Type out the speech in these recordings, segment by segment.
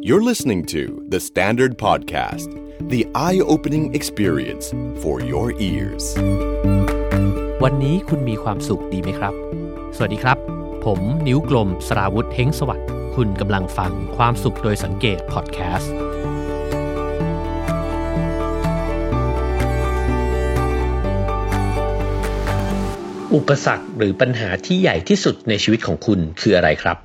You're listening to The Standard Podcast, the eye opening experience for your ears. วันนี้คุณมีความสุขดีไหมครับ สวัสดีครับ ผมนิ้วกลมสราวุธเฮงสวัสดิ์คุณกำลังฟังความสุขโดยสังเกตพอดแคสต์อุปสรรคหรือปัญหาที่ใหญ่ที่สุดในชีวิตของคุณคืออะไรครับ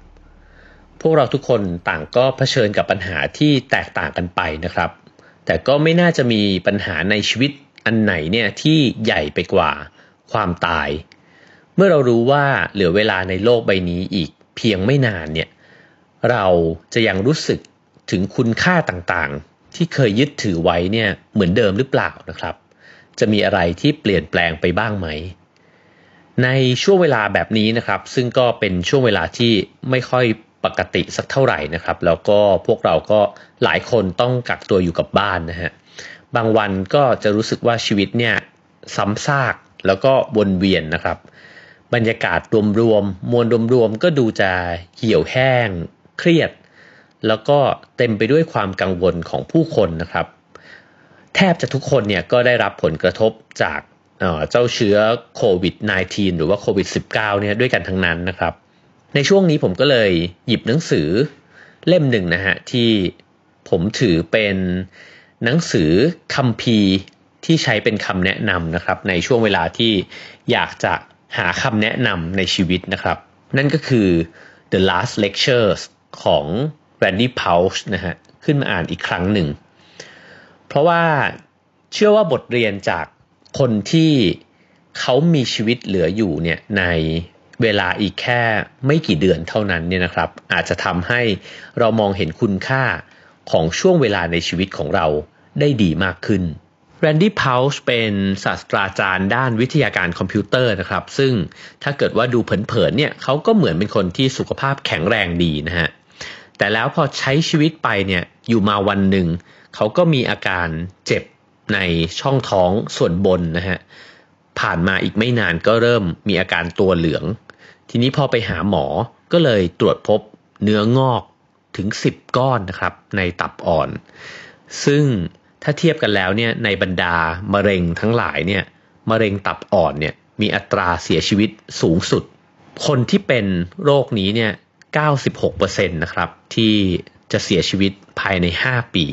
พวกเราทุกคนต่างก็เผชิญกับปัญหาที่แตกต่างกันไปนะครับ แต่ก็ไม่น่าจะมีปัญหาในชีวิตอันไหนเนี่ยที่ใหญ่ไปกว่าความตาย เมื่อเรารู้ว่าเหลือเวลาในโลกใบนี้อีกเพียงไม่นานเนี่ยเราจะยังรู้สึกถึงคุณค่าต่างๆ ที่เคยยึดถือไว้เนี่ยเหมือนเดิมหรือเปล่านะครับ จะมีอะไรที่เปลี่ยนแปลงไปบ้างไหม ในช่วงเวลาแบบนี้นะครับ ซึ่งก็เป็นช่วงเวลาที่ไม่ค่อย ปกติสักเท่าไหร่นะครับ แล้วก็พวกเราก็หลายคนต้องกักตัวอยู่กับบ้านนะฮะบางวันก็จะรู้สึกว่าชีวิตเนี่ยซ้ำซากแล้วก็วนเวียนนะครับ บรรยากาศรวมๆมวลรวมๆก็ดูจะเหี่ยวแห้ง เครียด แล้วก็เต็มไปด้วยความกังวลของผู้คนนะครับ แทบจะทุกคนเนี่ยก็ได้รับผลกระทบจากเจ้าเชื้อโควิด -19 หรือว่าโควิด -19 เนี่ยด้วยกันทั้งนั้นนะครับ ในช่วงนี้ผมก็เลยหยิบหนังสือเล่มหนึ่งนะฮะที่ผมถือเป็นหนังสือคัมภีร์ที่ใช้เป็นคำแนะนำนะครับ ในช่วงเวลาที่อยากจะหาคำแนะนำในชีวิตนะครับ นั่นก็คือ The Last Lectures ของ Randy Pausch นะฮะขึ้นมาอ่านอีกครั้งหนึ่ง เพราะว่าเชื่อว่าบทเรียนจากคนที่เขามีชีวิตเหลืออยู่เนี่ยใน เวลาอีกแค่ไม่กี่เดือนเท่านั้นเนี่ยนะครับ อาจจะทำให้เรามองเห็นคุณค่าของช่วงเวลาในชีวิตของเราได้ดีมากขึ้น Randy Pausch เป็นศาสตราจารย์ด้านวิทยาการคอมพิวเตอร์นะครับ ซึ่งถ้าเกิดว่าดูเผินๆเนี่ยเขาก็เหมือนเป็นคนที่สุขภาพแข็งแรงดีนะฮะ แต่แล้วพอใช้ชีวิตไปเนี่ยอยู่มาวันหนึ่ง เขาก็มีอาการเจ็บในช่องท้องส่วนบนนะฮะ ผ่านมาอีกไม่นานก็เริ่มมีอาการตัวเหลือง ทีนี้พอไปหาหมอก็เลยตรวจพบเนื้องอกถึง 10 ก้อนนะครับ ในตับอ่อน ซึ่งถ้าเทียบกันแล้วเนี่ยในบรรดามะเร็งทั้งหลายเนี่ยมะเร็งตับอ่อนเนี่ยมีอัตราเสียชีวิตสูงสุด คนที่เป็นโรคนี้เนี่ย 96%นะครับ ที่จะเสียชีวิตภายใน 5 ปี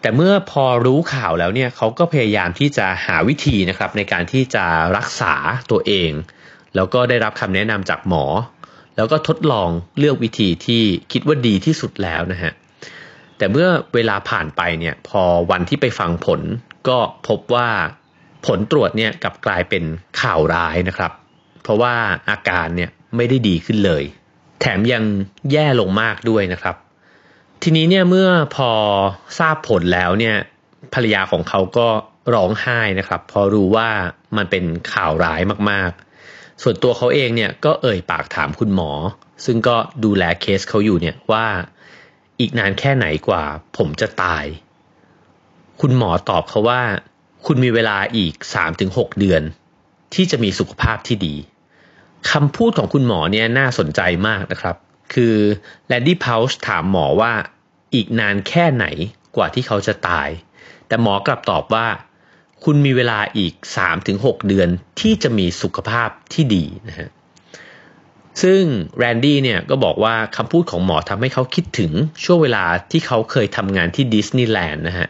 แต่เมื่อพอรู้ข่าวแล้วเนี่ยเขาก็พยายามที่จะหาวิธีนะครับในการที่จะรักษาตัวเอง แล้วก็ได้รับคำแนะนำจากหมอ แล้วก็ทดลองเลือกวิธีที่คิดว่าดีที่สุดแล้วนะฮะแต่เมื่อเวลาผ่านไปเนี่ยพอวันที่ไปฟังผลก็พบว่าผลตรวจเนี่ยกลับกลายเป็นข่าวร้ายนะครับ เพราะว่าอาการเนี่ยไม่ได้ดีขึ้นเลย แถมยังแย่ลงมากด้วยนะครับ ทีนี้เนี่ยเมื่อพอทราบผลแล้วเนี่ยภรรยาของเขาก็ร้องไห้นะครับพอรู้ว่ามันเป็นข่าวร้ายมากๆ ส่วนตัวเขาเองเนี่ยก็เอ่ยปากถามคุณหมอ ซึ่งก็ดูแลเคสเขาอยู่เนี่ยว่าอีกนานแค่ไหนกว่า ผมจะตาย คุณหมอตอบเขาว่า คุณมีเวลาอีก 3-6 เดือน ที่จะมีสุขภาพที่ดีคำพูดของคุณหมอเนี่ยน่าสนใจมากนะครับ คือแลนดี้พาวส์ถามหมอว่า อีกนานแค่ไหนกว่าที่เขาจะตาย แต่หมอกลับตอบว่า คุณมีเวลาอีก 3-6 เดือนที่จะมีสุขภาพที่ดีนะฮะซึ่งแรนดี้เนี่ยก็บอกว่าคำพูดของหมอทำให้เขาคิดถึงช่วงเวลาที่เขาเคยทำงานที่ดิสนีย์แลนด์นะฮะ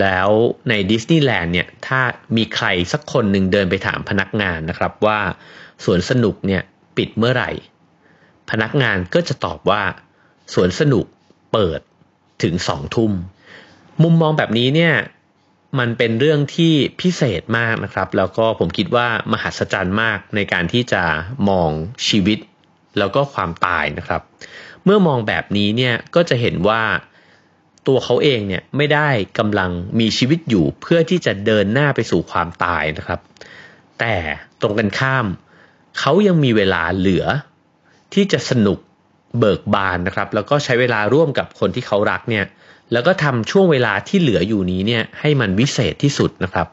แล้วในดิสนีย์แลนด์เนี่ยถ้ามีใครสักคนหนึ่งเดินไปถามพนักงานนะครับว่าสวนสนุกเนี่ยปิดเมื่อไหร่ พนักงานก็จะตอบว่าสวนสนุกเปิด ถึงสองทุ่ม มุมมองแบบนี้เนี่ยมันเป็นเรื่องที่พิเศษมากนะครับ แล้วก็ผมคิดว่ามหัศจรรย์มากในการที่จะมองชีวิตแล้วก็ความตายนะครับ เมื่อมองแบบนี้เนี่ยก็จะเห็นว่าตัวเขาเองเนี่ยไม่ได้กำลังมีชีวิตอยู่เพื่อที่จะเดินหน้าไปสู่ความตายนะครับ แต่ตรงกันข้าม เขายังมีเวลาเหลือที่จะสนุก เบิกบานนะครับ แล้วก็ใช้เวลาร่วมกับคนที่เขารักเนี่ย แล้วก็ทำช่วงเวลาที่เหลืออยู่นี้เนี่ยให้มันวิเศษที่สุดนะครับ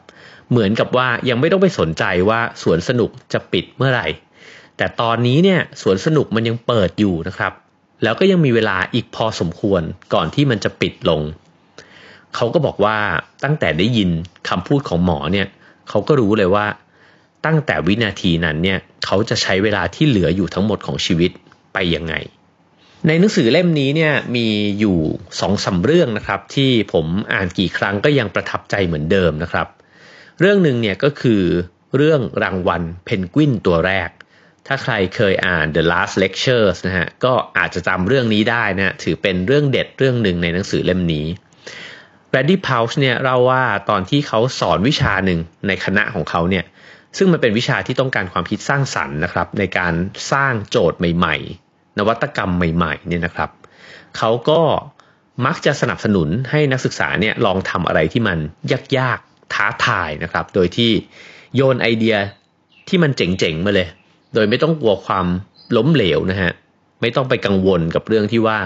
เหมือนกับว่ายังไม่ต้องไปสนใจว่าสวนสนุกจะปิดเมื่อไหร่ แต่ตอนนี้เนี่ยสวนสนุกมันยังเปิดอยู่นะครับ แล้วก็ยังมีเวลาอีกพอสมควรก่อนที่มันจะปิดลง เขาก็บอกว่าตั้งแต่ได้ยินคำพูดของหมอเนี่ยเขาก็รู้เลยว่าตั้งแต่วินาทีนั้นเนี่ยเขาจะใช้เวลาที่เหลืออยู่ทั้งหมดของชีวิตไปยังไง ในหนังสือเล่มนี้เนี่ยมีอยู่สองสาเรื่องนะครับ ที่ผมอ่านกี่ครั้งก็ยังประทับใจเหมือนเดิมนะครับ เรื่องหนึ่งเนี่ยก็คือเรื่องรางวัลเพนกวินตัวแรก ถ้าใครเคยอ่าน The Last Lectures นะฮะก็อาจจะจำเรื่องนี้ได้นะถือเป็นเรื่องเด็ดเรื่องหนึ่งในหนังสือเล่มนี้ b r a d y p o u c h เนี่ยเล่าว่าตอนที่เขาสอนวิชาหนึ่งในคณะของเขาเนี่ยซึ่งมันเป็นวิชาที่ต้องการความคิดสร้างสรรค์นะครับในการสร้างโจทย์ใหม่ๆ นวัตกรรมใหม่ๆเนี่ยนะครับเขาก็มักจะสนับสนุนให้นักศึกษาเนี่ยลองทำอะไรที่มันยากๆท้าทายนะครับ โดยที่โยนไอเดียที่มันเจ๋งๆมาเลย โดยไม่ต้องกลัวความล้มเหลวนะฮะไม่ต้องไปกังวลกับเรื่องที่ว่า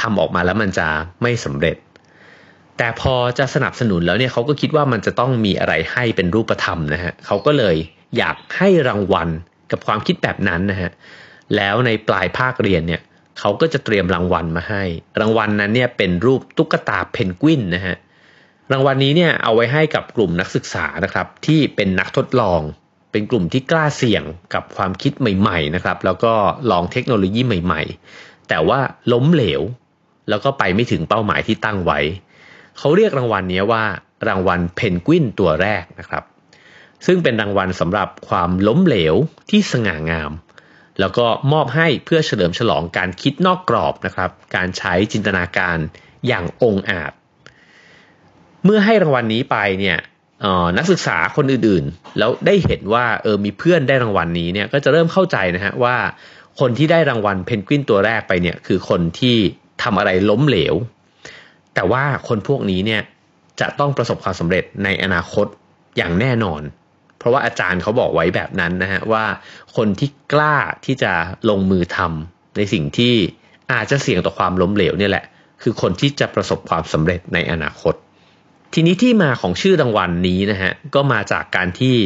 ทำออกมาแล้วมันจะไม่สำเร็จ แต่พอจะสนับสนุนแล้วเนี่ยเขาก็คิดว่ามันจะต้องมีอะไรให้เป็นรูปธรรมนะฮะเขาก็เลยอยากให้รางวัลกับความคิดแบบนั้นนะฮะ แล้วในปลายภาคเรียนเนี่ยเขาก็จะเตรียมรางวัลมาให้ รางวัลนั้นเนี่ยเป็นรูปตุ๊กตาเพนกวินนะฮะรางวัลนนี้เนี่ยเอาไว้ให้กับกลุ่มนักศึกษานะครับที่เป็นนักทดลอง เป็นกลุ่มที่กล้าเสี่ยงกับความคิดใหม่ๆนะครับแล้วก็ลองเทคโนโลยีใหม่ๆ แต่ว่าล้มเหลว แล้วก็ไปไม่ถึงเป้าหมายที่ตั้งไว้ เขาเรียกรางวัลนี้ว่ารางวัลเพนกวินตัวแรกนะครับซึ่งเป็นรางวัลสำหรับความล้มเหลวที่สง่างาม แล้วก็มอบให้เพื่อเฉลิมฉลองการคิดนอกกรอบนะครับ การใช้จินตนาการอย่างองอาจ เมื่อให้รางวัลนนี้ไปเนี่ยนักศึกษาคนอื่นๆ แล้วได้เห็นว่าเออมีเพื่อนได้รางวัลนนี้เนี่ยก็จะเริ่มเข้าใจนะฮะว่าคนที่ได้รางวัลเพนกวินตัวแรกไปเนี่ยคือคนที่ทำอะไรล้มเหลว แต่ว่าคนพวกนี้เนี่ยจะต้องประสบความสำเร็จในอนาคตอย่างแน่นอน เพราะว่าอาจารย์เขาบอกไว้แบบนั้นนะฮะว่าคนที่กล้าที่จะลงมือทำในสิ่งที่อาจจะเสี่ยงต่อความล้มเหลวเนี่ยแหละ คือคนที่จะประสบความสำเร็จในอนาคต ทีนี้ที่มาของชื่อรางวัลนนี้นะฮะก็มาจากการที่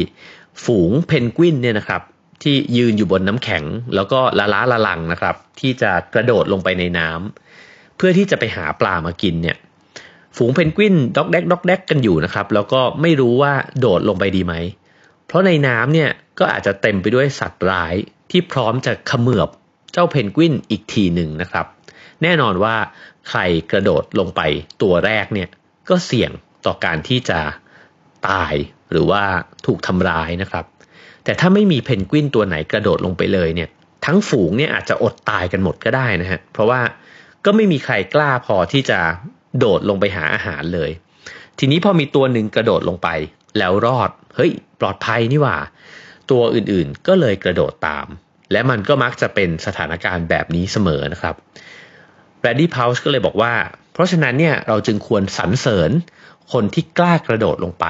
ฝูงเพนกวินเนี่ยนะครับที่ยืนอยู่บนน้ำแข็ง แล้วก็ละล้าละลังนะครับ ที่จะกระโดดลงไปในน้ำเพื่อที่จะไปหาปลามากินเนี่ยฝูงเพนกวินด็อกแดกด็อกแดกกันอยู่นะครับ แล้วก็ไม่รู้ว่าโดดลงไปดีไหม เพราะในน้ำเนี่ยก็อาจจะเต็มไปด้วยสัตว์ร้ายที่พร้อมจะขมือบเจ้าเพนกวินอีกทีหนึ่งนะครับ แน่นอนว่าใครกระโดดลงไปตัวแรกเนี่ยก็เสี่ยงต่อการที่จะตายหรือว่าถูกทำร้ายนะครับ แต่ถ้าไม่มีเพนกวินตัวไหนกระโดดลงไปเลยเนี่ยทั้งฝูงเนี่ยอาจจะอดตายกันหมดก็ได้นะฮะเพราะว่าก็ไม่มีใครกล้าพอที่จะโดดลงไปหาอาหารเลย ทีนี้พอมีตัวหนึ่งกระโดดลงไป แล้วรอด เฮ้ย ปลอดภัยนี่ว่า ตัวอื่นๆก็เลยกระโดดตาม และมันก็มักจะเป็นสถานการณ์แบบนี้เสมอนะครับแบรดดี้พาวส์ก็เลยบอกว่า เพราะฉะนั้นเนี่ยเราจึงควรสรรเสริญคนที่กล้ากระโดดลงไป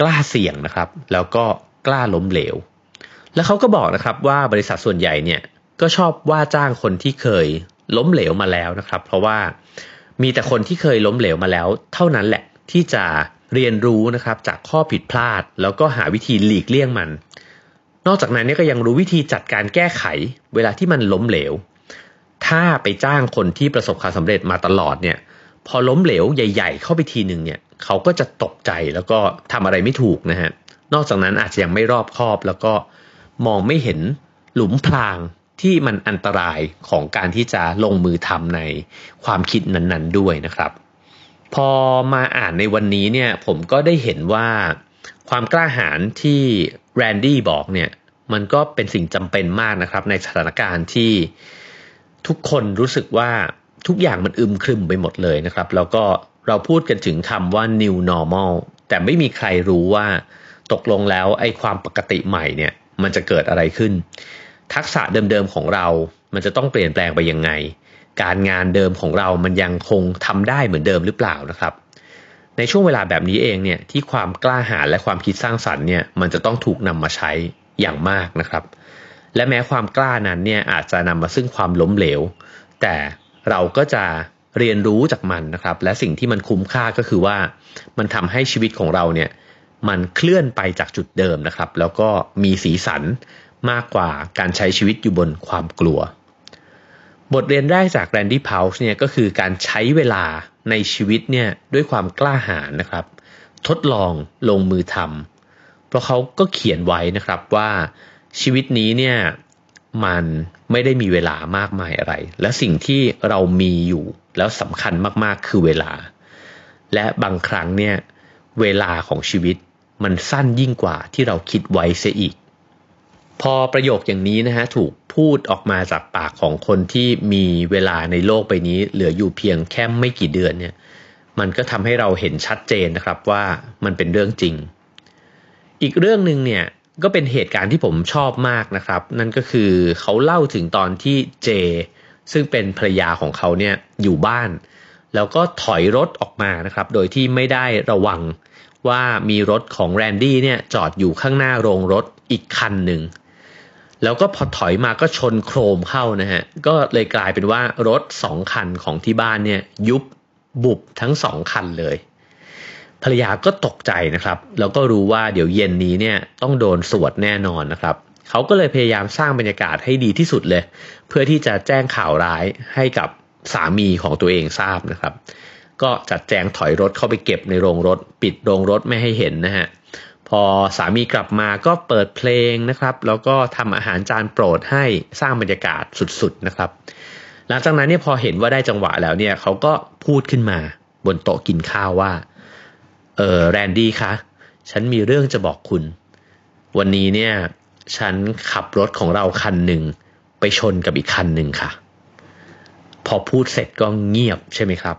กล้าเสี่ยงนะครับ แล้วก็กล้าล้มเหลว แล้วเขาก็บอกนะครับว่าบริษัทส่วนใหญ่เนี่ยก็ชอบว่าจ้างคนที่เคยล้มเหลวมาแล้วนะครับ เพราะว่ามีแต่คนที่เคยล้มเหลวมาแล้ว เท่านั้นแหละที่จะ เรียนรู้นะครับจากข้อผิดพลาด แล้วก็หาวิธีหลีกเลี่ยงมัน นอกจากนั้นเนี่ยก็ยังรู้วิธีจัดการแก้ไข เวลาที่มันล้มเหลว ถ้าไปจ้างคนที่ประสบความสำเร็จมาตลอดเนี่ย พอล้มเหลวใหญ่ ๆ เข้าไปทีหนึ่งเนี่ยเขาก็จะตกใจแล้วก็ทำอะไรไม่ถูกนะฮะนอกจากนั้นอาจจะยังไม่รอบคอบ แล้วก็มองไม่เห็นหลุมพรางที่มันอันตรายของการที่จะลงมือทำในความคิดนั้น ๆ ด้วยนะครับ พอมาอ่านในวันนี้เนี่ยผมก็ได้เห็นว่าความกล้าหาญที่แรนดี้บอกเนี่ยมันก็เป็นสิ่งจำเป็นมากนะครับ ในสถานการณ์ที่ทุกคนรู้สึกว่าทุกอย่างมันอึมครึมไปหมดเลยนะครับ แล้วก็เราพูดกันถึงคำว่า new normal แต่ไม่มีใครรู้ว่าตกลงแล้วไอ้ความปกติใหม่เนี่ยมันจะเกิดอะไรขึ้น ทักษะเดิมๆของเรา มันจะต้องเปลี่ยนแปลงไปยังไง การงานเดิมของเรามันยังคงทำได้เหมือนเดิมหรือเปล่านะครับ ในช่วงเวลาแบบนี้เองเนี่ยที่ความกล้าหาญและความคิดสร้างสรรค์เนี่ยมันจะต้องถูกนำมาใช้อย่างมากนะครับ และแม้ความกล้านั้นเนี่ยอาจจะนำมาซึ่งความล้มเหลว แต่เราก็จะเรียนรู้จากมันนะครับ และสิ่งที่มันคุ้มค่าก็คือว่ามันทำให้ชีวิตของเราเนี่ยมันเคลื่อนไปจากจุดเดิมนะครับ แล้วก็มีสีสันมากกว่าการใช้ชีวิตอยู่บนความกลัว บทเรียนแรกจากแรนดี้เพาส์เนี่ยก็คือการใช้เวลาในชีวิตเนี่ยด้วยความกล้าหาญนะครับ ทดลองลงมือทำเพราะเขาก็เขียนไว้นะครับว่าชีวิตนี้เนี่ยมันไม่ได้มีเวลามากมายอะไร และสิ่งที่เรามีอยู่แล้วสำคัญมากๆคือเวลา และบางครั้งเนี่ยเวลาของชีวิตมันสั้นยิ่งกว่าที่เราคิดไว้เสียอีก พอประโยคอย่างนี้นะฮะถูกพูดออกมาจากปากของคนที่มีเวลาในโลกใบนี้ เหลืออยู่เพียงแค่ไม่กี่เดือนเนี่ย มันก็ทำให้เราเห็นชัดเจนนะครับว่ามันเป็นเรื่องจริง อีกเรื่องหนึ่งเนี่ยก็เป็นเหตุการณ์ที่ผมชอบมากนะครับ นั่นก็คือเขาเล่าถึงตอนที่เจ ซึ่งเป็นภรรยาของเขาเนี่ยอยู่บ้าน แล้วก็ถอยรถออกมานะครับ โดยที่ไม่ได้ระวังว่ามีรถของแรนดี้เนี่ยจอดอยู่ข้างหน้าโรงรถอีกคันหนึ่ง แล้วก็พอถอยมาก็ชนโครมเข้านะฮะ ก็เลยกลายเป็นว่ารถสองคันของที่บ้านเนี่ยยุบบุบทั้งสองคันเลย ภรรยาก็ตกใจนะครับ แล้วก็รู้ว่าเดี๋ยวเย็นนี้เนี่ยต้องโดนสวดแน่นอนนะครับเขาก็เลยพยายามสร้างบรรยากาศให้ดีที่สุดเลย เพื่อที่จะแจ้งข่าวร้ายให้กับสามีของตัวเองทราบนะครับ ก็จัดแจงถอยรถเข้าไปเก็บในโรงรถ ปิดโรงรถไม่ให้เห็นนะฮะ พอสามีกลับมาก็เปิดเพลงนะครับ แล้วก็ทำอาหารจานโปรดให้สร้างบรรยากาศสุดๆนะครับ หลังจากนั้นเนี่ยพอเห็นว่าได้จังหวะแล้วเนี่ยเขาก็พูดขึ้นมาบนโต๊ะกินข้าวว่า เออแรนดี้คะฉันมีเรื่องจะบอกคุณ วันนี้เนี่ยฉันขับรถของเราคันหนึ่งไปชนกับอีกคันหนึ่งค่ะ พอพูดเสร็จก็เงียบใช่ไหมครับ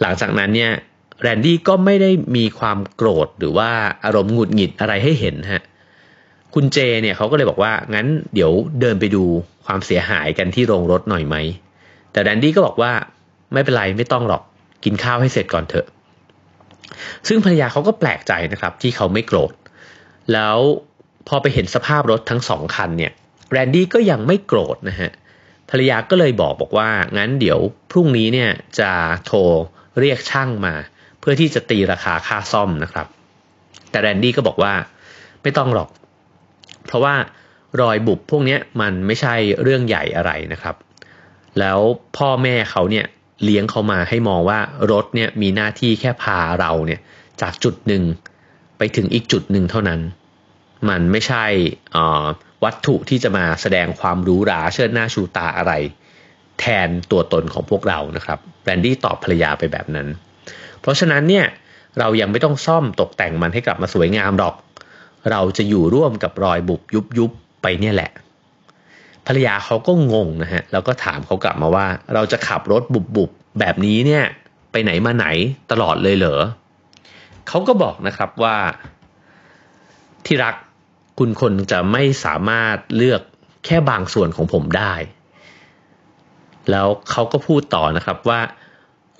หลังจากนั้นเนี่ย แรนดี้ก็ไม่ได้มีความโกรธหรือว่าอารมณ์หงุดหงิดอะไรให้เห็นฮะคุณเจเนี่ยเขาก็เลยบอกว่างั้นเดี๋ยวเดินไปดูความเสียหายกันที่โรงรถหน่อยไหม แต่แรนดี้ก็บอกว่าไม่เป็นไรไม่ต้องหรอกกินข้าวให้เสร็จก่อนเถอะ ซึ่งภรรยาเขาก็แปลกใจนะครับ ที่เขาไม่โกรธ แล้วพอไปเห็นสภาพรถทั้งสองคันเนี่ยแรนดี้ก็ยังไม่โกรธนะฮะภรรยาก็เลยบอกบอกว่างั้นเดี๋ยวพรุ่งนี้เนี่ยจะโทรเรียกช่างมา พื่อที่จะตีราคาค่าซ่อมนะครับ แต่แรนดี้ก็บอกว่าไม่ต้องหรอก เพราะว่ารอยบุบพวกนี้มันไม่ใช่เรื่องใหญ่อะไรนะครับ แล้วพ่อแม่เขาเนี่ยเลี้ยงเขามาให้มองว่ารถเนี่ยมีหน้าที่แค่พาเราเนี่ยจากจุดหนึ่งไปถึงอีกจุดหนึ่งเท่านั้น มันไม่ใช่วัตถุที่จะมาแสดงความรู้ราเชิดหน้าชูตาอะไร แทนตัวตนของพวกเรานะครับแบรนดี้ตอบภรรยาไปแบบนั้น เพราะฉะนั้นเนี่ยเรายังไม่ต้องซ่อมตกแต่งมันให้กลับมาสวยงามหรอก เราจะอยู่ร่วมกับรอยบุบยุบยุบไปเนี่ยแหละ ภรรยาเขาก็งงนะฮะแล้วก็ถามเขากลับมาว่า เราจะขับรถบุบบุบแบบนี้เนี่ยไปไหนมาไหนตลอดเลยเหรอเขาก็บอกนะครับว่าที่รักคุณคนจะไม่สามารถเลือกแค่บางส่วนของผมได้ แล้วเขาก็พูดต่อนะครับว่า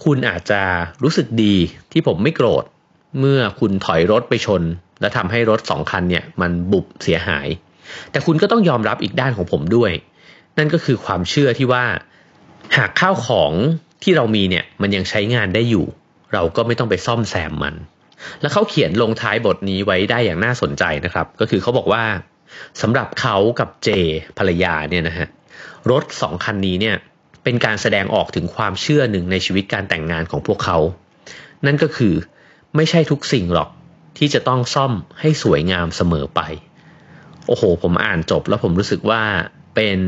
คุณอาจจะรู้สึกดีที่ผมไม่โกรธ เมื่อคุณถอยรถไปชน และทำให้รถสองคันเนี่ยมันบุบเสียหาย แต่คุณก็ต้องยอมรับอีกด้านของผมด้วย นั่นก็คือความเชื่อที่ว่า หากข้าวของที่เรามีเนี่ยมันยังใช้งานได้อยู่ เราก็ไม่ต้องไปซ่อมแซมมัน แล้วเขาเขียนลงท้ายบทนี้ไว้ได้อย่างน่าสนใจนะครับ ก็คือเขาบอกว่าสำหรับเขากับเจภรรยาเนี่ยนะฮะรถสองคันนี้เนี่ย เป็นการแสดงออกถึงความเชื่อหนึ่งในชีวิตการแต่งงานของพวกเขา นั่นก็คือไม่ใช่ทุกสิ่งหรอกที่จะต้องซ่อมให้สวยงามเสมอไป โอ้โห ผมอ่านจบแล้วผมรู้สึกว่าเป็น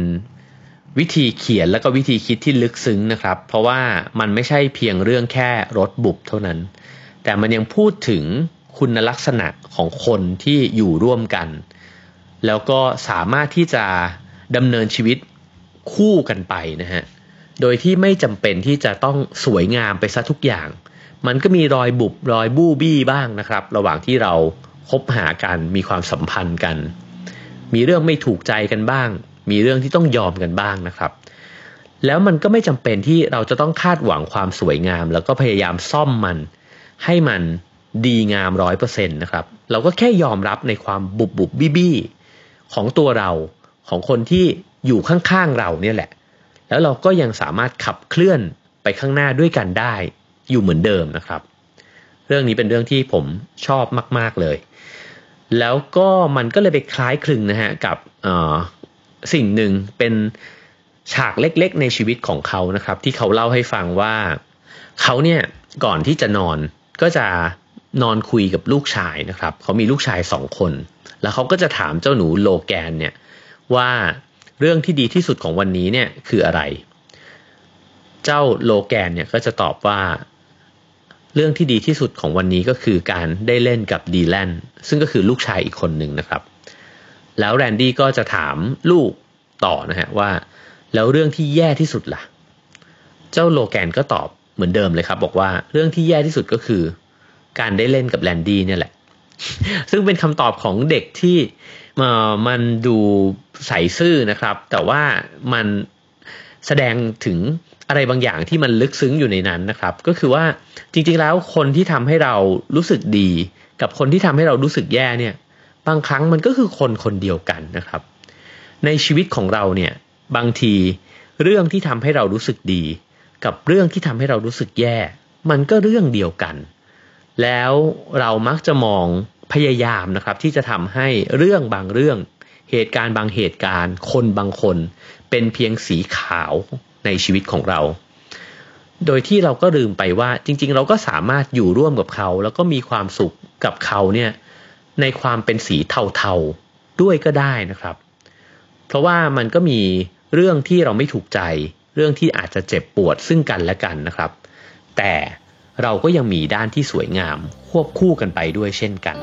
วิธีเขียนแล้วก็วิธีคิดที่ลึกซึ้งนะครับ เพราะว่ามันไม่ใช่เพียงเรื่องแค่รถบุบเท่านั้น แต่มันยังพูดถึงคุณลักษณะของคนที่อยู่ร่วมกัน แล้วก็สามารถที่จะดำเนินชีวิตคู่กันไปนะฮะ โดยที่ไม่จำเป็นที่จะต้องสวยงามไปซะทุกอย่าง มันก็มีรอยบุบรอยบู้บี้บ้างนะครับ ระหว่างที่เราคบหากันมีความสัมพันธ์กัน มีเรื่องไม่ถูกใจกันบ้าง มีเรื่องที่ต้องยอมกันบ้างนะครับ แล้วมันก็ไม่จำเป็นที่เราจะต้องคาดหวังความสวยงาม แล้วก็พยายามซ่อมมัน ให้มันดีงามร้อยเปอร์เซ็นต์นะครับ เราก็แค่ยอมรับในความบุบบุบบี้บี้ของตัวเราของคนที่อยู่ข้างๆเราเนี่ยแหละ แล้วเราก็ยังสามารถขับเคลื่อนไปข้างหน้าด้วยกันได้อยู่เหมือนเดิมนะครับ เรื่องนี้เป็นเรื่องที่ผมชอบมาก ๆเลย แล้วก็มันก็เลยไปคล้ายคลึงนะฮะกับสิ่งหนึ่งเป็นฉากเล็กๆในชีวิตของเขานะครับ ที่เขาเล่าให้ฟังว่าเขาเนี่ยก่อนที่จะนอนก็จะนอนคุยกับลูกชายนะครับ เขามีลูกชายสองคน แล้วเขาก็จะถามเจ้าหนูโลแกนเนี่ยว่า เรื่องที่ดีที่สุดของวันนี้เนี่ยคืออะไร เจ้าโลแกนเนี่ยก็จะตอบว่า เรื่องที่ดีที่สุดของวันนี้ก็คือการได้เล่นกับดีแลนซึ่งก็คือลูกชายอีกคนหนึ่งนะครับ แล้วแรนดี้ก็จะถามลูกต่อนะฮะว่า แล้วเรื่องที่แย่ที่สุดล่ะ เจ้าโลแกนก็ตอบเหมือนเดิมเลยครับ บอกว่าเรื่องที่แย่ที่สุดก็คือ การได้เล่นกับแรนดี้เนี่ยแหละ ซึ่งเป็นคำตอบของเด็กที่ มันดูใสซื่อนะครับ แต่ว่ามันแสดงถึงอะไรบางอย่างที่มันลึกซึ้งอยู่ในนั้นนะครับ ก็คือว่าจริงๆแล้วคนที่ทำให้เรารู้สึกดี กับคนที่ทำให้เรารู้สึกแย่เนี่ย บางครั้งมันก็คือคนคนเดียวกันนะครับ ในชีวิตของเราเนี่ยบางทีเรื่องที่ทำให้เรารู้สึกดี กับเรื่องที่ทำให้เรารู้สึกแย่ มันก็เรื่องเดียวกัน แล้วเรามักจะมอง พยายามนะครับที่จะทำให้เรื่องบางเรื่อง เหตุการณ์บางเหตุการณ์ คนบางคน เป็นเพียงสีขาวในชีวิตของเรา โดยที่เราก็ลืมไปว่าจริง ๆ เราก็สามารถอยู่ร่วมกับเขา แล้วก็มีความสุขกับเขาเนี่ยในความเป็นสีเทาๆด้วยก็ได้นะครับ เพราะว่ามันก็มีเรื่องที่เราไม่ถูกใจ เรื่องที่อาจจะเจ็บปวดซึ่งกันและกันนะครับ แต่เราก็ยังมีด้านที่สวยงามควบคู่กันไปด้วยเช่นกัน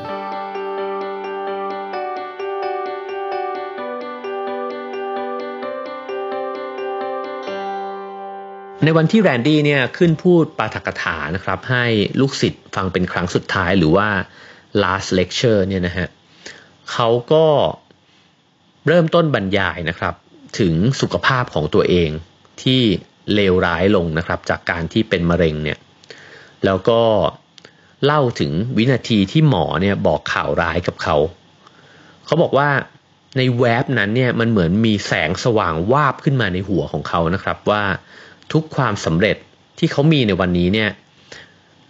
ในวันที่แรนดี้เนี่ยขึ้นพูดปาฐกถานะครับให้ลูกศิษย์ฟังเป็นครั้งสุดท้ายหรือว่า last lecture เนี่ยนะฮะเขาก็เริ่มต้นบรรยายนะครับ ถึงสุขภาพของตัวเองที่เลวร้ายลงนะครับ จากการที่เป็นมะเร็งเนี่ยแล้วก็เล่าถึงวินาทีที่หมอเนี่ยบอกข่าวร้ายกับเขา เขาบอกว่าในแวบนั้นเนี่ยมันเหมือนมีแสงสว่างวาบขึ้นมาในหัวของเขานะครับว่า ทุกความสำเร็จที่เขามีในวันนี้เนี่ย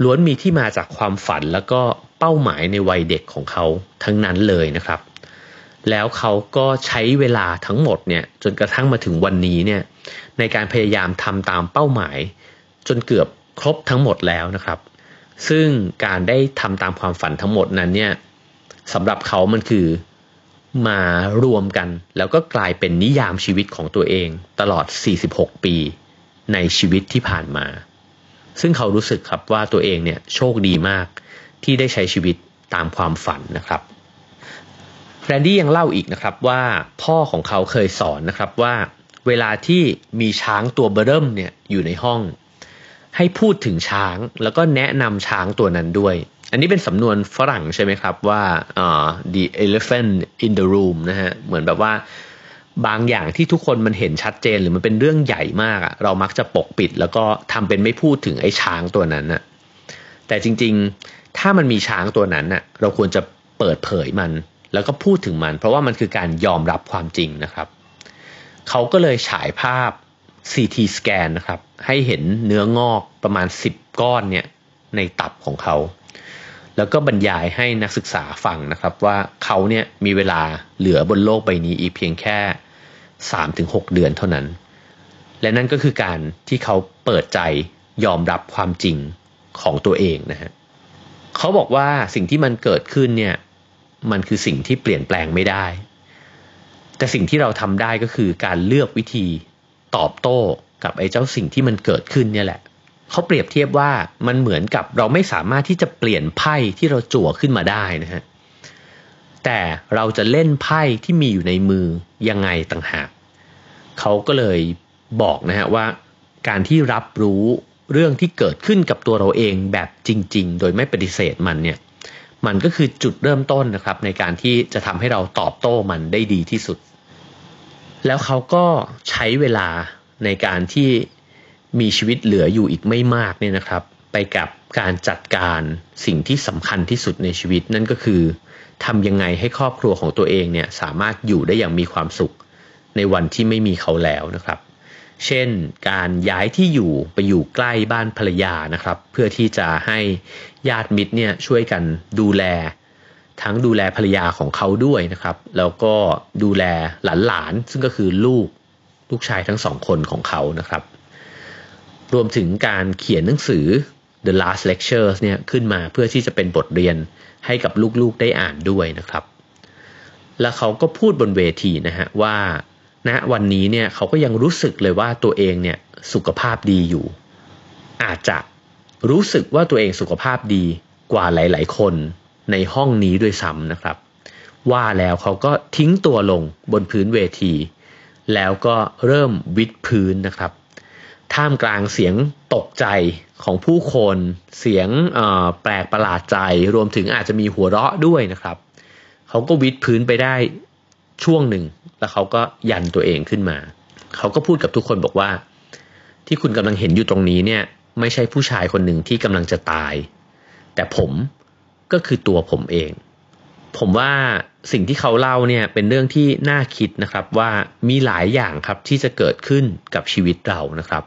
ล้วนมีที่มาจากความฝันแล้วก็เป้าหมายในวัยเด็กของเขาทั้งนั้นเลยนะครับ แล้วเขาก็ใช้เวลาทั้งหมดเนี่ยจนกระทั่งมาถึงวันนี้เนี่ยในการพยายามทำตามเป้าหมาย จนเกือบครบทั้งหมดแล้วนะครับ ซึ่งการได้ทำตามความฝันทั้งหมดนั้นเนี่ยสำหรับเขามันคือมารวมกัน แล้วก็กลายเป็นนิยามชีวิตของตัวเองตลอด 46 ปี ในชีวิตที่ผ่านมา ซึ่งเขารู้สึกครับว่าตัวเองเนี่ยโชคดีมากที่ได้ใช้ชีวิตตามความฝันนะครับแรนดี้ยังเล่าอีกนะครับว่าพ่อของเขาเคยสอนนะครับว่า เวลาที่มีช้างตัวเบริ่มเนี่ยอยู่ในห้อง ให้พูดถึงช้างแล้วก็แนะนำช้างตัวนั้นด้วย อันนี้เป็นสำนวนฝรั่งใช่ไหมครับว่า uh, the elephant in the room นะฮะเหมือนแบบว่า บางอย่างที่ทุกคนมันเห็นชัดเจนหรือมันเป็นเรื่องใหญ่มากอะเรามักจะปกปิด แล้วก็ทำเป็นไม่พูดถึงไอ้ช้างตัวนั้นอะแต่จริงๆ ถ้ามันมีช้างตัวนั้นอะเราควรจะเปิดเผยมัน แล้วก็พูดถึงมัน เพราะว่ามันคือการยอมรับความจริงนะครับเขาก็เลยฉายภาพ CT สแกนนะครับ ให้เห็นเนื้องอกประมาณ 10 ก้อนเนี่ยในตับของเขา แล้วก็บรรยายให้นักศึกษาฟังนะครับว่าเขาเนี่ยมีเวลาเหลือบนโลกใบนี้อีกเพียงแค่ 3-6 เดือนเท่านั้น และนั่นก็คือการที่เขาเปิดใจยอมรับความจริงของตัวเองนะฮะเขาบอกว่าสิ่งที่มันเกิดขึ้นเนี่ยมันคือสิ่งที่เปลี่ยนแปลงไม่ได้ แต่สิ่งที่เราทำได้ก็คือการเลือกวิธีตอบโต้กับไอ้เจ้าสิ่งที่มันเกิดขึ้นเนี่ยแหละเขาเปรียบเทียบว่ามันเหมือนกับเราไม่สามารถที่จะเปลี่ยนไพ่ที่เราจั่วขึ้นมาได้นะฮะ แต่เราจะเล่นไพ่ที่มีอยู่ในมือยังไงต่างหากเขาก็เลยบอกนะฮะว่า การที่รับรู้เรื่องที่เกิดขึ้นกับตัวเราเองแบบจริง ๆ โดยไม่ปฏิเสธมันเนี่ยมันก็คือจุดเริ่มต้นนะครับในการที่จะทำให้เราตอบโต้มันได้ดีที่สุด แล้วเขาก็ใช้เวลาในการที่มีชีวิตเหลืออยู่อีกไม่มากเนี่ยนะครับ ไปกับการจัดการสิ่งที่สำคัญที่สุดในชีวิตนั่นก็คือ ทำยังไงให้ครอบครัวของตัวเองเนี่ยสามารถอยู่ได้อย่างมีความสุขในวันที่ไม่มีเขาแล้วนะครับ เช่นการย้ายที่อยู่ไปอยู่ใกล้บ้านภรรยานะครับ เพื่อที่จะให้ญาติมิตรเนี่ยช่วยกันดูแล ทั้งดูแลภรรยาของเขาด้วยนะครับ แล้วก็ดูแลหลานๆซึ่งก็คือลูกลูกชายทั้งสองคนของเขานะครับ รวมถึงการเขียนหนังสือ The Last Lectures เนี่ยขึ้นมาเพื่อที่จะเป็นบทเรียน ให้กับลูกๆได้อ่านด้วยนะครับ แล้วเขาก็พูดบนเวทีนะฮะว่าณนะวันนี้เนี่ยเขาก็ยังรู้สึกเลยว่าตัวเองเนี่ยสุขภาพดีอยู่ อาจจะรู้สึกว่าตัวเองสุขภาพดีกว่าหลาย ๆ คนในห้องนี้ด้วยซ้ำนะครับ ว่าแล้วเขาก็ทิ้งตัวลงบนพื้นเวที แล้วก็เริ่มวิดพื้นนะครับ ท่ามกลางเสียงตกใจของผู้คนเสียงแปลกประหลาดใจ รวมถึงอาจจะมีหัวเราะด้วยนะครับเขาก็วิดพื้นไปได้ช่วงหนึ่ง แล้วเขาก็ยันตัวเองขึ้นมา เขาก็พูดกับทุกคนบอกว่า ที่คุณกำลังเห็นอยู่ตรงนี้เนี่ย ไม่ใช่ผู้ชายคนหนึ่งที่กำลังจะตาย แต่ผมก็คือตัวผมเอง ผมว่าสิ่งที่เขาเล่าเนี่ยเป็นเรื่องที่น่าคิดนะครับว่ามีหลายอย่างครับที่จะเกิดขึ้นกับชีวิตเรานะครับ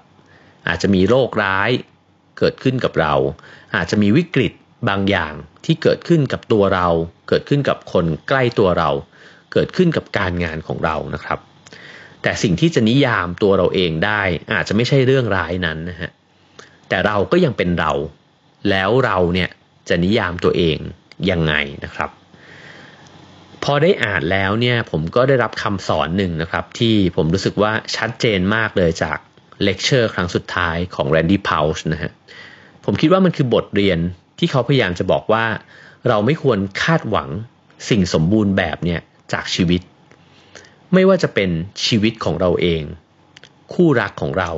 อาจจะมีโรคร้ายเกิดขึ้นกับเรา อาจจะมีวิกฤตบางอย่างที่เกิดขึ้นกับตัวเรา เกิดขึ้นกับคนใกล้ตัวเรา เกิดขึ้นกับการงานของเรานะครับ แต่สิ่งที่จะนิยามตัวเราเองได้อาจจะไม่ใช่เรื่องร้ายนั้นนะฮะแต่เราก็ยังเป็นเรา แล้วเราเนี่ยจะนิยามตัวเองยังไงนะครับ พอได้อ่านแล้วเนี่ยผมก็ได้รับคำสอนหนึ่งนะครับ ที่ผมรู้สึกว่าชัดเจนมากเลยจาก เลคเชอร์ครั้งสุดท้ายของ Randy p o u c h นะฮะผมคิดว่ามันคือบทเรียนที่เขาพยายามจะบอกว่า เราไม่ควรคาดหวังสิ่งสมบูรณ์แบบเนี่ยจากชีวิต ไม่ว่าจะเป็นชีวิตของเราเอง คู่รักของเรา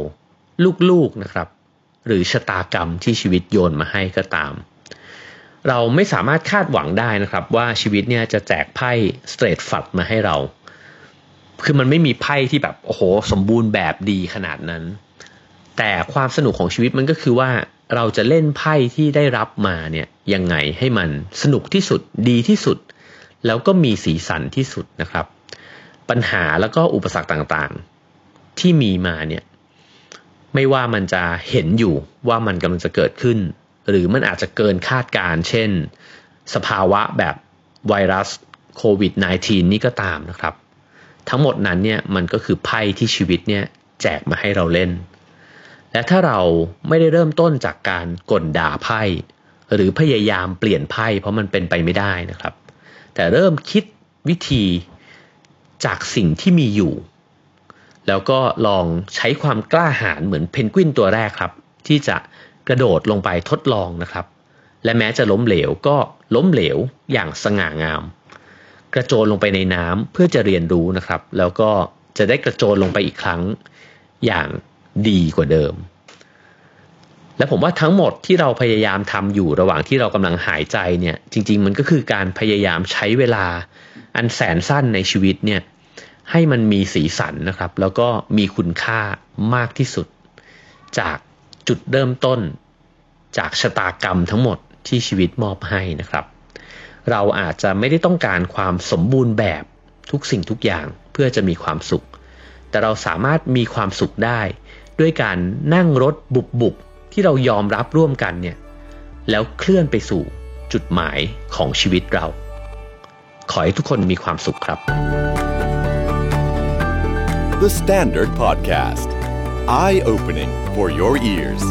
ลูกๆนะครับ หรือชะตากรรมที่ชีวิตโยนมาให้ก็ตาม เราไม่สามารถคาดหวังได้นะครับว่าชีวิตเนี่ยจะแจกไพ่สเตรทฟัดมาให้เรา คือมันไม่มีไพ่ที่แบบโอ้โห สมบูรณ์แบบดีขนาดนั้น แต่ความสนุกของชีวิตมันก็คือว่าเราจะเล่นไพ่ที่ได้รับมาเนี่ยยังไงให้มันสนุกที่สุดดีที่สุด แล้วก็มีสีสันที่สุดนะครับ ปัญหาแล้วก็อุปสรรคต่างๆ ที่มีมาเนี่ยไม่ว่ามันจะเห็นอยู่ว่ามันกำลังจะเกิดขึ้น หรือมันอาจจะเกินคาดการ เช่น สภาวะแบบไวรัสโควิด -19 นี่ก็ตามนะครับ ทั้งหมดนั้นเนี่ยมันก็คือไพ่ที่ชีวิตเนี่ยแจกมาให้เราเล่น และถ้าเราไม่ได้เริ่มต้นจากการกลด่าไพ่ หรือพยายามเปลี่ยนไพ่เพราะมันเป็นไปไม่ได้นะครับ แต่เริ่มคิดวิธีจากสิ่งที่มีอยู่ แล้วก็ลองใช้ความกล้าหาญเหมือนเพนกวินตัวแรกครับ ที่จะกระโดดลงไปทดลองนะครับ และแม้จะล้มเหลวก็ล้มเหลวอย่างสง่างาม กระโจนลงไปในน้ำเพื่อจะเรียนรู้นะครับ แล้วก็จะได้กระโจนลงไปอีกครั้งอย่างดีกว่าเดิม และผมว่าทั้งหมดที่เราพยายามทำอยู่ระหว่างที่เรากำลังหายใจเนี่ย จริง ๆ มันก็คือการพยายามใช้เวลาอันแสนสั้นในชีวิตเนี่ยให้มันมีสีสันนะครับ แล้วก็มีคุณค่ามากที่สุด จากจุดเริ่มต้น จากชะตากรรมทั้งหมดที่ชีวิตมอบให้นะครับ เราอาจจะไม่ได้ต้องการความสมบูรณ์แบบทุกสิ่งทุกอย่างเพื่อจะมีความสุข แต่เราสามารถมีความสุขได้ ด้วยการนั่งรถบุบบุบที่เรายอมรับร่วมกันเนี่ย แล้วเคลื่อนไปสู่จุดหมายของชีวิตเรา ขอให้ทุกคนมีความสุขครับ The Standard Podcast Eye Opening for Your Ears